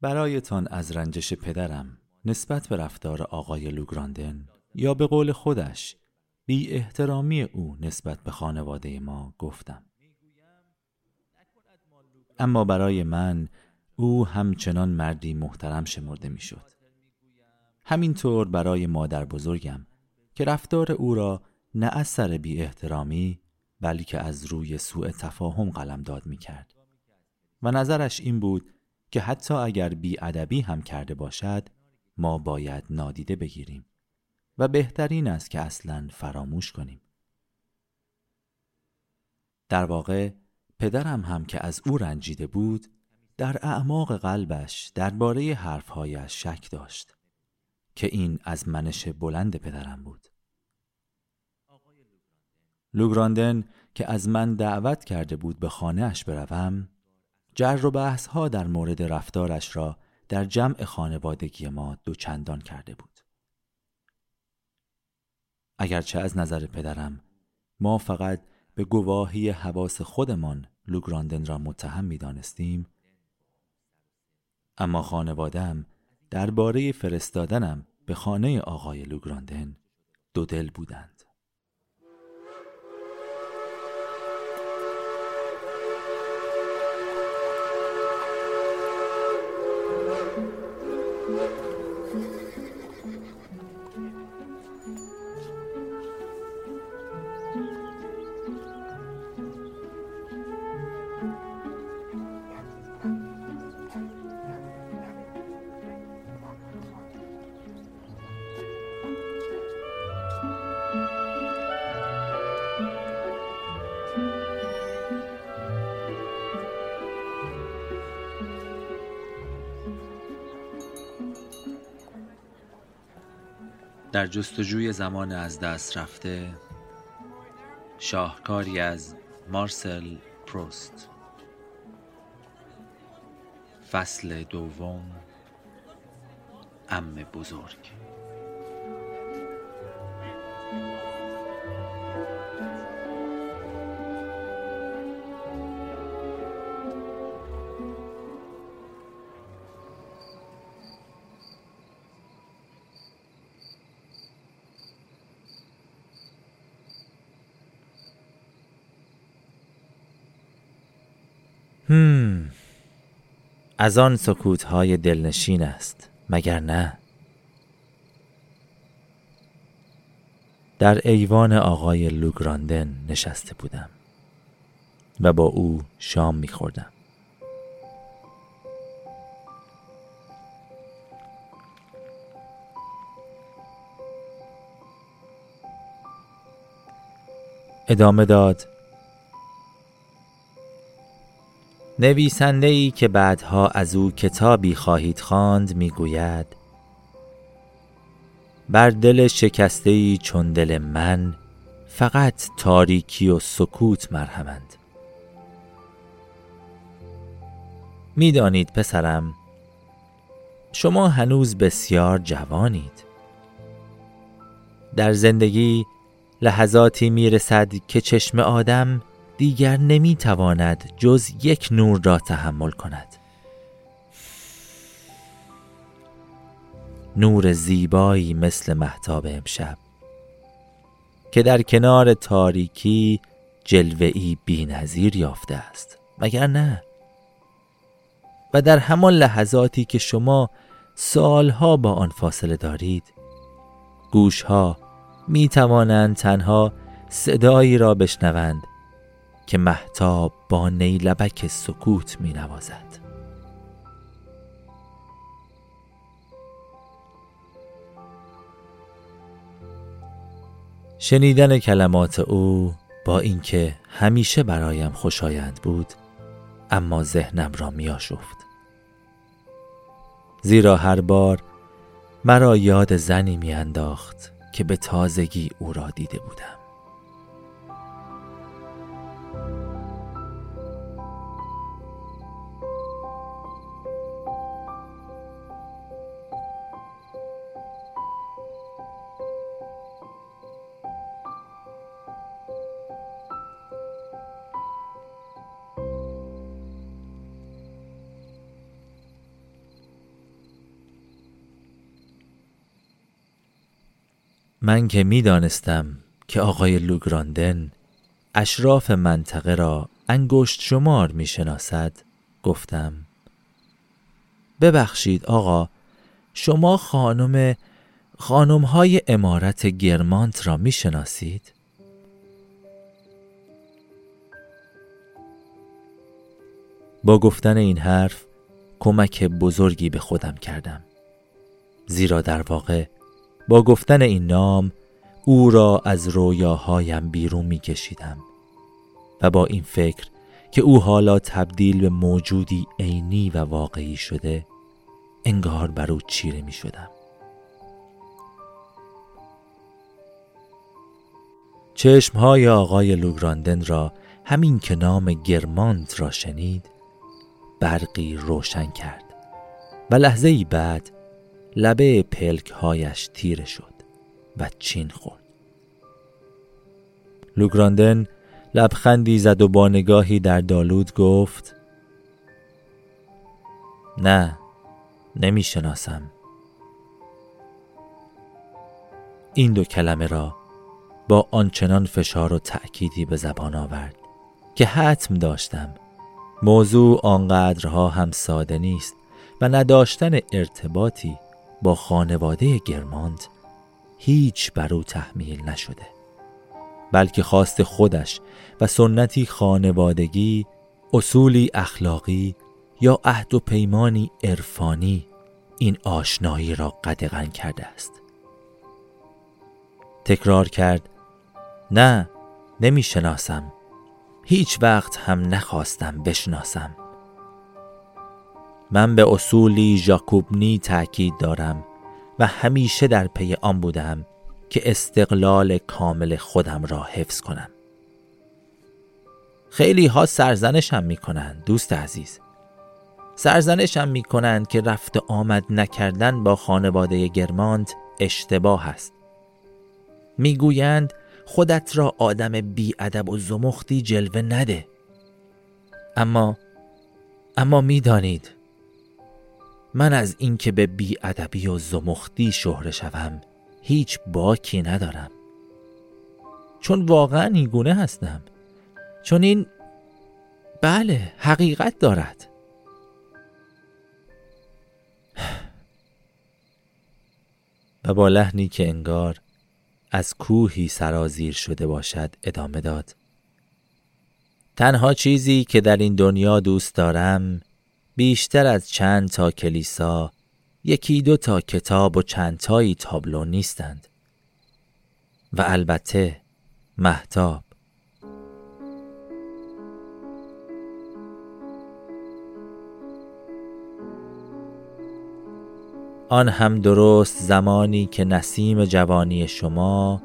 برایتان از رنجش پدرم نسبت به رفتار آقای لوگراندن یا به قول خودش بی احترامی او نسبت به خانواده ما گفتم اما برای من او همچنان مردی محترم شمرده می‌شد. همینطور برای مادر بزرگم که رفتار او را نه از سر بی احترامی بلکه از روی سوء تفاهم قلم داد می کرد. و نظرش این بود که حتی اگر بی ادبی هم کرده باشد ما باید نادیده بگیریم و بهترین است که اصلا فراموش کنیم. در واقع پدرم هم که از او رنجیده بود در اعماق قلبش درباره حرفهایش شک داشت که این از منش بلند پدرم بود. لوگراندن که از من دعوت کرده بود به خانهاش بروم جر و بحث ها در مورد رفتارش را در جمع خانوادگی ما دوچندان کرده بود. اگرچه از نظر پدرم ما فقط به گواهی حواس خودمان لوگراندن را متهم می دانستیم اما خانوادم درباره فرستادنم به خانه آقای لوگراندن دو دل بودند. در جستجوی زمان از دست رفته شاهکاری از مارسل پروست. فصل دوم ام بزرگ. هم از آن سکوت های دلنشین است مگر نه؟ در ایوان آقای لوگراندن نشسته بودم و با او شام میخوردم. ادامه داد نویسنده ای که بعدها از او کتابی خواهید خواند می‌گوید بر دل شکسته ای چون دل من فقط تاریکی و سکوت مرهمند. می‌دانید پسرم شما هنوز بسیار جوانید. در زندگی لحظاتی می‌رسد که چشم آدم دیگر نمی‌تواند جز یک نور را تحمل کند. نور زیبایی مثل محتاب امشب که در کنار تاریکی جلوهی بی نظیر یافته است. مگر نه؟ و در همان لحظاتی که شما سالها با آن فاصله دارید گوشها می توانند تنها صدایی را بشنوند که محتاب با نیلبک سکوت می نوازد شنیدن کلمات او با اینکه همیشه برایم خوشایند بود اما ذهنم را میآشفت. زیرا هر بار مرا یاد زنی میانداخت که به تازگی او را دیده بودم. من که می‌دانستم که آقای لوگراندن اشراف منطقه را انگشت شمار می شناسد گفتم ببخشید آقا شما خانم خانم های امارت گرمانت را می شناسید؟ با گفتن این حرف کمک بزرگی به خودم کردم زیرا در واقع با گفتن این نام او را از رویاهایم بیرون می کشیدم و با این فکر که او حالا تبدیل به موجودی عینی و واقعی شده انگار بر او چیره می شدم چشمهای آقای لوگراندن را همین که نام گرمانت را شنید برقی روشن کرد و لحظه ای بعد لبه پلکهایش تیره شد و چین خورد. لوگراندن لبخندی زد و با نگاهی در دالود گفت نه نمی شناسم این دو کلمه را با آنچنان فشار و تأکیدی به زبان آورد که حتم داشتم موضوع آنقدرها هم ساده نیست و نداشتن ارتباطی با خانواده گرماند هیچ بر او تحمیل نشده بلکه خواست خودش و سنتی خانوادگی اصولی اخلاقی یا عهد و پیمانی عرفانی این آشنایی را قدغن کرده است. تکرار کرد نه نمی شناسم هیچ وقت هم نخواستم بشناسم. من به اصولی ژاکوبنی تأکید دارم و همیشه در پی آن بودم که استقلال کامل خودم را حفظ کنم. خیلی ها سرزنشم می کنند دوست عزیز. سرزنشم می کنند که رفت آمد نکردن با خانواده گرمانت اشتباه است. می‌گویند خودت را آدم ادب و زمختی جلوه نده. اما اما می‌دانید من از اینکه به ادبی و زمختی شهره شوم هیچ باکی ندارم. چون واقعا این گونه هستم. چون این بله حقیقت دارد. و با لحنی که انگار از کوهی سرازیر شده باشد ادامه داد. تنها چیزی که در این دنیا دوست دارم بیشتر از چند تا کلیسا یکی دو تا کتاب و چند تایی تابلو نیستند. و البته محتاب آن هم درست زمانی که نسیم جوانی شما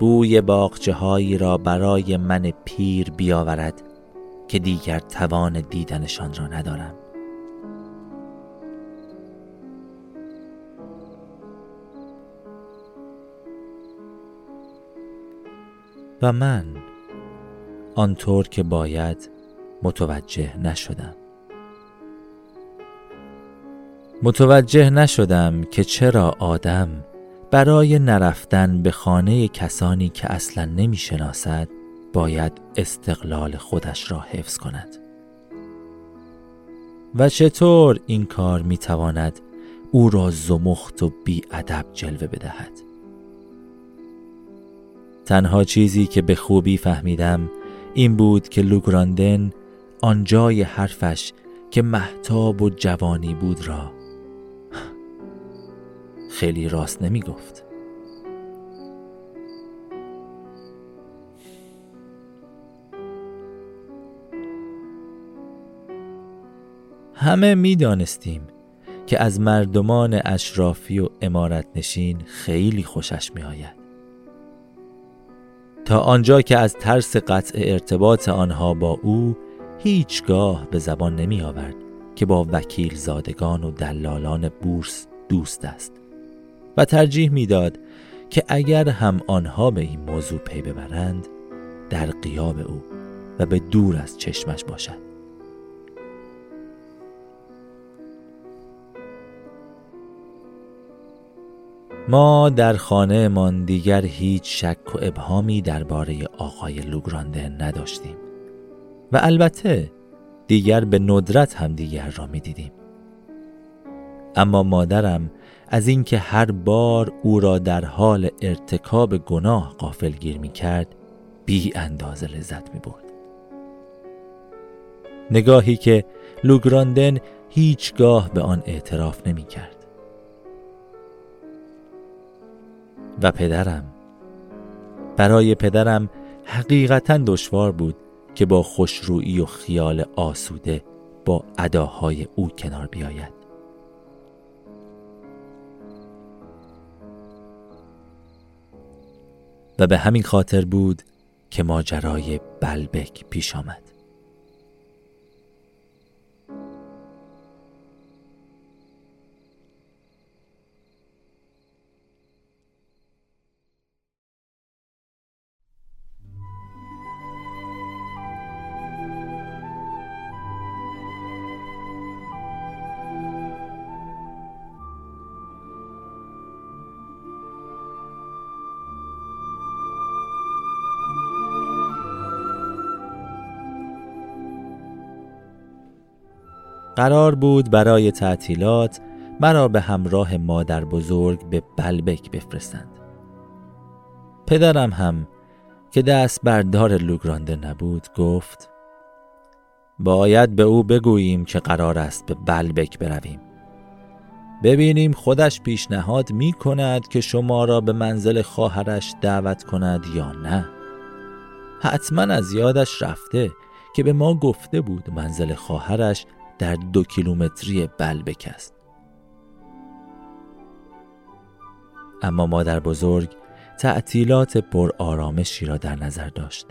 بوی باغچه هایی را برای من پیر بیاورد که دیگر توان دیدنشان را ندارم. و من آنطور که باید متوجه نشدم. متوجه نشدم که چرا آدم برای نرفتن به خانه کسانی که اصلا نمی شناسد باید استقلال خودش را حفظ کند. و چطور این کار می تواند او را زمخت و بی ادب جلوه بدهد؟ تنها چیزی که به خوبی فهمیدم این بود که لوگراندن آنجای حرفش که محتاب و جوانی بود را خیلی راست نمی گفت همه می دانستیم که از مردمان اشرافی و امارت نشین خیلی خوشش می آید. آنجا که از ترس قطع ارتباط آنها با او هیچگاه به زبان نمی آورد که با وکیل زادگان و دلالان بورس دوست است. و ترجیح می‌داد که اگر هم آنها به این موضوع پی ببرند در قیاب او و به دور از چشمش باشد. ما در خانه من دیگر هیچ شک و ابهامی درباره آقای لوگراندن نداشتیم و البته دیگر به ندرت هم دیگر را می دیدیم. اما مادرم از اینکه هر بار او را در حال ارتکاب گناه گیر می کرد بی اندازه لذت می برد. نگاهی که لوگراندن هیچگاه به آن اعتراف نمی کرد. و پدرم. برای پدرم حقیقتا دشوار بود که با خوشرویی و خیال آسوده با اداهای او کنار بیاید. و به همین خاطر بود که ماجرای بلبک پیش آمد. قرار بود برای تعطیلات مرا به همراه مادر بزرگ به بلبک بفرستند. پدرم هم که دست بردار لوگرانده نبود گفت باید به او بگوییم که قرار است به بلبک برویم. ببینیم خودش پیشنهاد می کند که شما را به منزل خواهرش دعوت کند یا نه. حتما از یادش رفته که به ما گفته بود منزل خواهرش در دو کیلومتری بلبک است. اما مادر بزرگ تعطیلات پر آرامشی را در نظر داشت.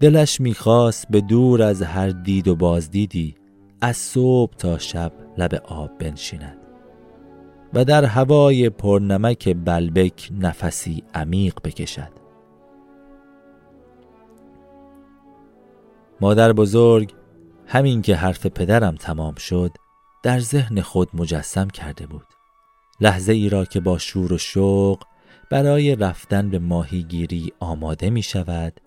دلش می‌خواست به دور از هر دید و بازدیدی از صبح تا شب لب آب بنشیند و در هوای پرنمک بلبک نفسی عمیق بکشد. مادر بزرگ همین که حرف پدرم تمام شد در ذهن خود مجسم کرده بود لحظه ای را که با شور و شوق برای رفتن به ماهیگیری آماده می شود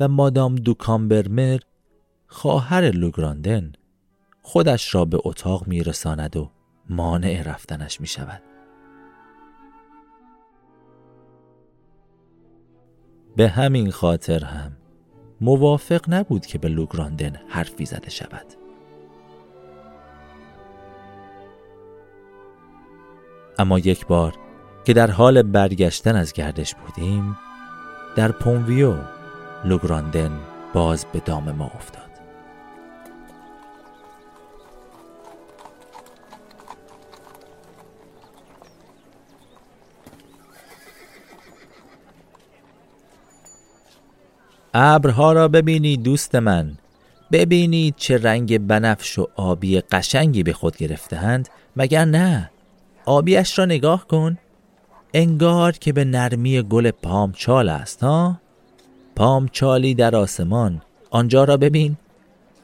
و مادام دوکامبرمر خواهر لوگراندن خودش را به اتاق می رساند و مانع رفتنش می شود. به همین خاطر هم موافق نبود که به لوگراندن حرفی زده شود. اما یک بار که در حال برگشتن از گردش بودیم در پونویو لوگراندن باز به دام ما افتاد. ابرها را ببینید دوست من. ببینید چه رنگ بنفش و آبی قشنگی به خود گرفتهاند. مگر نه؟ آبیش را نگاه کن. انگار که به نرمی گل پامچال است ها؟ پامچالی در آسمان. آنجا را ببین.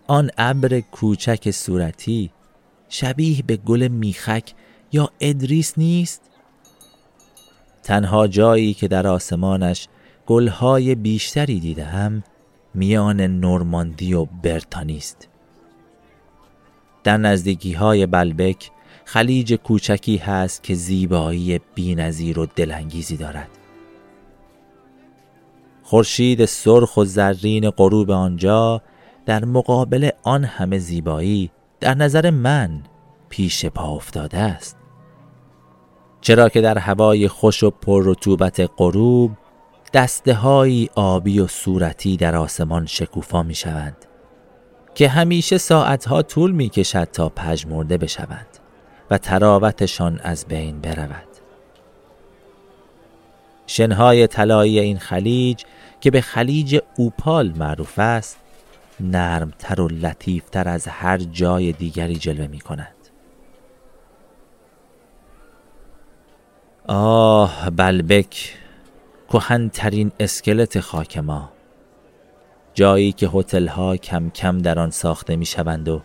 آن ابر کوچک صورتی. شبیه به گل میخک یا ادریس نیست؟ تنها جایی که در آسمانش گلهای بیشتری دیدم میان نورماندی و برتانی است. در نزدیکی های بلبک خلیج کوچکی هست که زیبایی بینظیر و دلانگیزی دارد. خورشید سرخ و زرین غروب آنجا در مقابل آن همه زیبایی در نظر من پیش پا افتاده است. چرا که در هوای خوش و پر رطوبت غروب دسته های آبی و صورتی در آسمان شکوفا می شوند که همیشه ساعتها طول می کشد تا پژمرده بشوند و تراوتشان از بین برود. شنهای طلایی این خلیج که به خلیج اوپال معروف است نرمتر و لطیفتر از هر جای دیگری جلوه می کند آه بلبک! کهنترین اسکلت خاک ما. جایی که هتل ها کم کم در آن ساخته می شوند و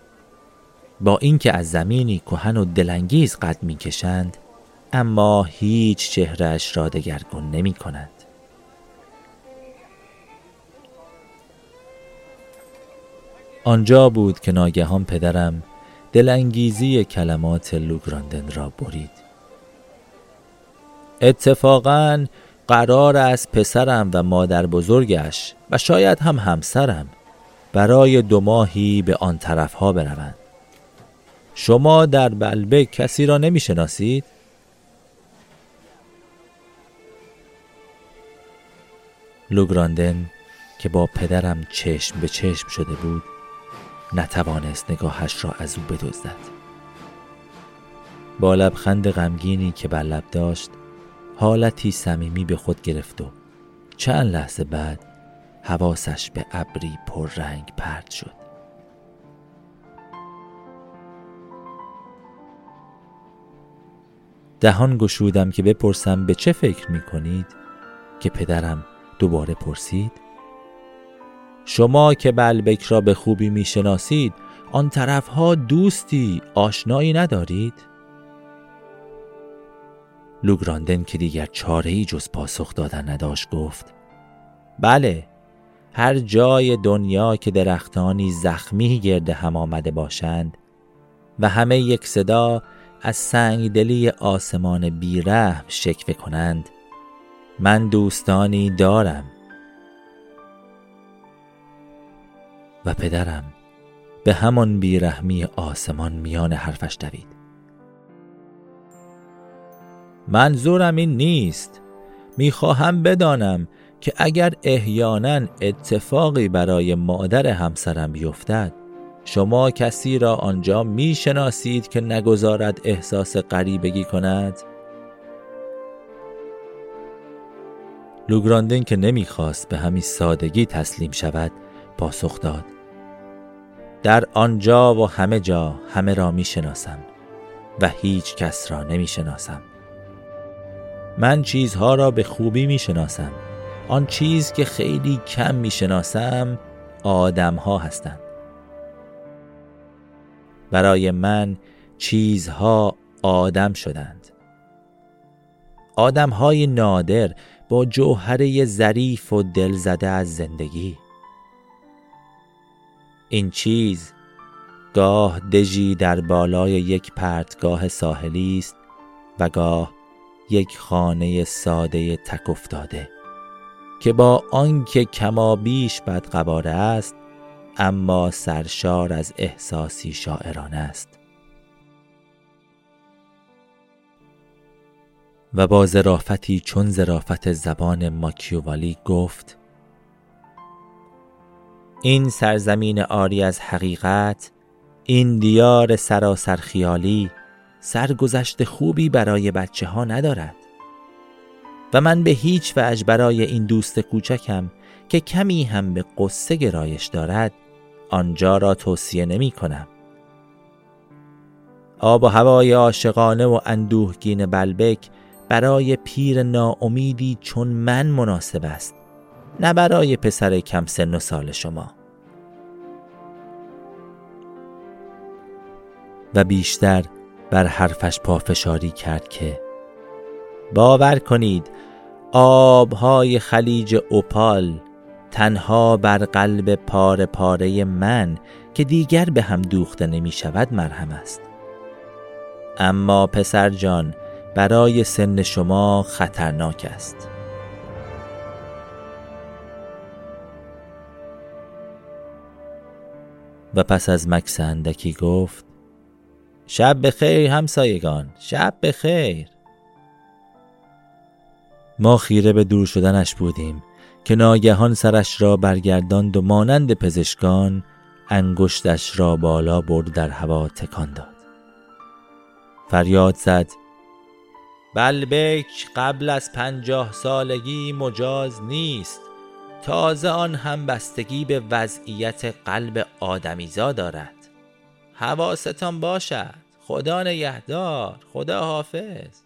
با اینکه از زمینی کهن و دلانگیز قد می کشند اما هیچ چهرش را دگرگون نمی کند آنجا بود که ناگهان پدرم دلانگیزی کلمات لوگراندن را برید. اتفاقا قرار است پسرم و مادر بزرگش و شاید هم همسرم برای دو ماهی به آن طرف ها بروند شما در بلبه کسی را نمی شناسید؟ لوگراندن که با پدرم چشم به چشم شده بود نتوانست نگاهش را از او بدزدد با لبخند غمگینی که بر لب داشت حالتی صمیمی به خود گرفت و چند لحظه بعد حواسش به ابری رنگ پرد شد. دهان گشودم که بپرسم به چه فکر می کنید که پدرم دوباره پرسید. شما که بلبک را به خوبی می شناسید آن طرفها دوستی آشنایی ندارید؟ لوگراندن که دیگر چاره ای جز پاسخ دادن نداشت گفت بله هر جای دنیا که درختانی زخمی گرد هم آمده باشند و همه یک صدا از سنگدلی آسمان بیرحم شکوه کنند من دوستانی دارم. و پدرم به همان بیرحمی آسمان میان حرفش دوید. منظورم این نیست. می‌خواهم بدانم که اگر احیانا اتفاقی برای مادر همسرم بیفتد شما کسی را آنجا می‌شناسید که نگذارد احساس غریبگی کند؟ لوگراندین که نمی‌خواست به همین سادگی تسلیم شود پاسخ داد. در آنجا و همه جا همه را می‌شناسم و هیچ کس را نمی‌شناسم. من چیزها را به خوبی می‌شناسم. آن چیز که خیلی کم می‌شناسم آدم ها هستند. برای من چیزها آدم شدند. آدم های نادر با جوهره ظریف و دلزده از زندگی. این چیز گاه دژی در بالای یک پرتگاه ساحلی است و گاه یک خانه ساده تک افتاده که با آنکه کما بیش بدقواره است اما سرشار از احساسی شاعرانه است. و با ظرافتی چون ظرافت زبان ماکیووالی گفت این سرزمین آری از حقیقت این دیار سراسر خیالی سرگذشت خوبی برای بچه ها ندارد. و من به هیچ وجه برای این دوست کوچکم که کمی هم به قصه گرایش دارد آنجا را توصیه نمی کنم. آب و هوای عاشقانه و اندوهگین بلبک برای پیر ناامیدی چون من مناسب است نه برای پسر کم سن و سال شما. و بیشتر بر حرفش پافشاری کرد که باور کنید آبهای خلیج اوپال تنها بر قلب پاره پاره من که دیگر به هم دوخته نمی شود مرهم است. اما پسر جان برای سن شما خطرناک است. و پس از مکس اندکی گفت شب بخیر همسایگان شب بخیر. ما خیره به دور شدنش بودیم که ناگهان سرش را برگرداند و مانند پزشکان انگشتش را بالا برد در هوا تکان داد. فریاد زد بلبک قبل از پنجاه سالگی مجاز نیست. تازه آن هم بستگی به وضعیت قلب آدمیزا دارد. حواستان باشد. خدا نگهدار. خدا حافظ.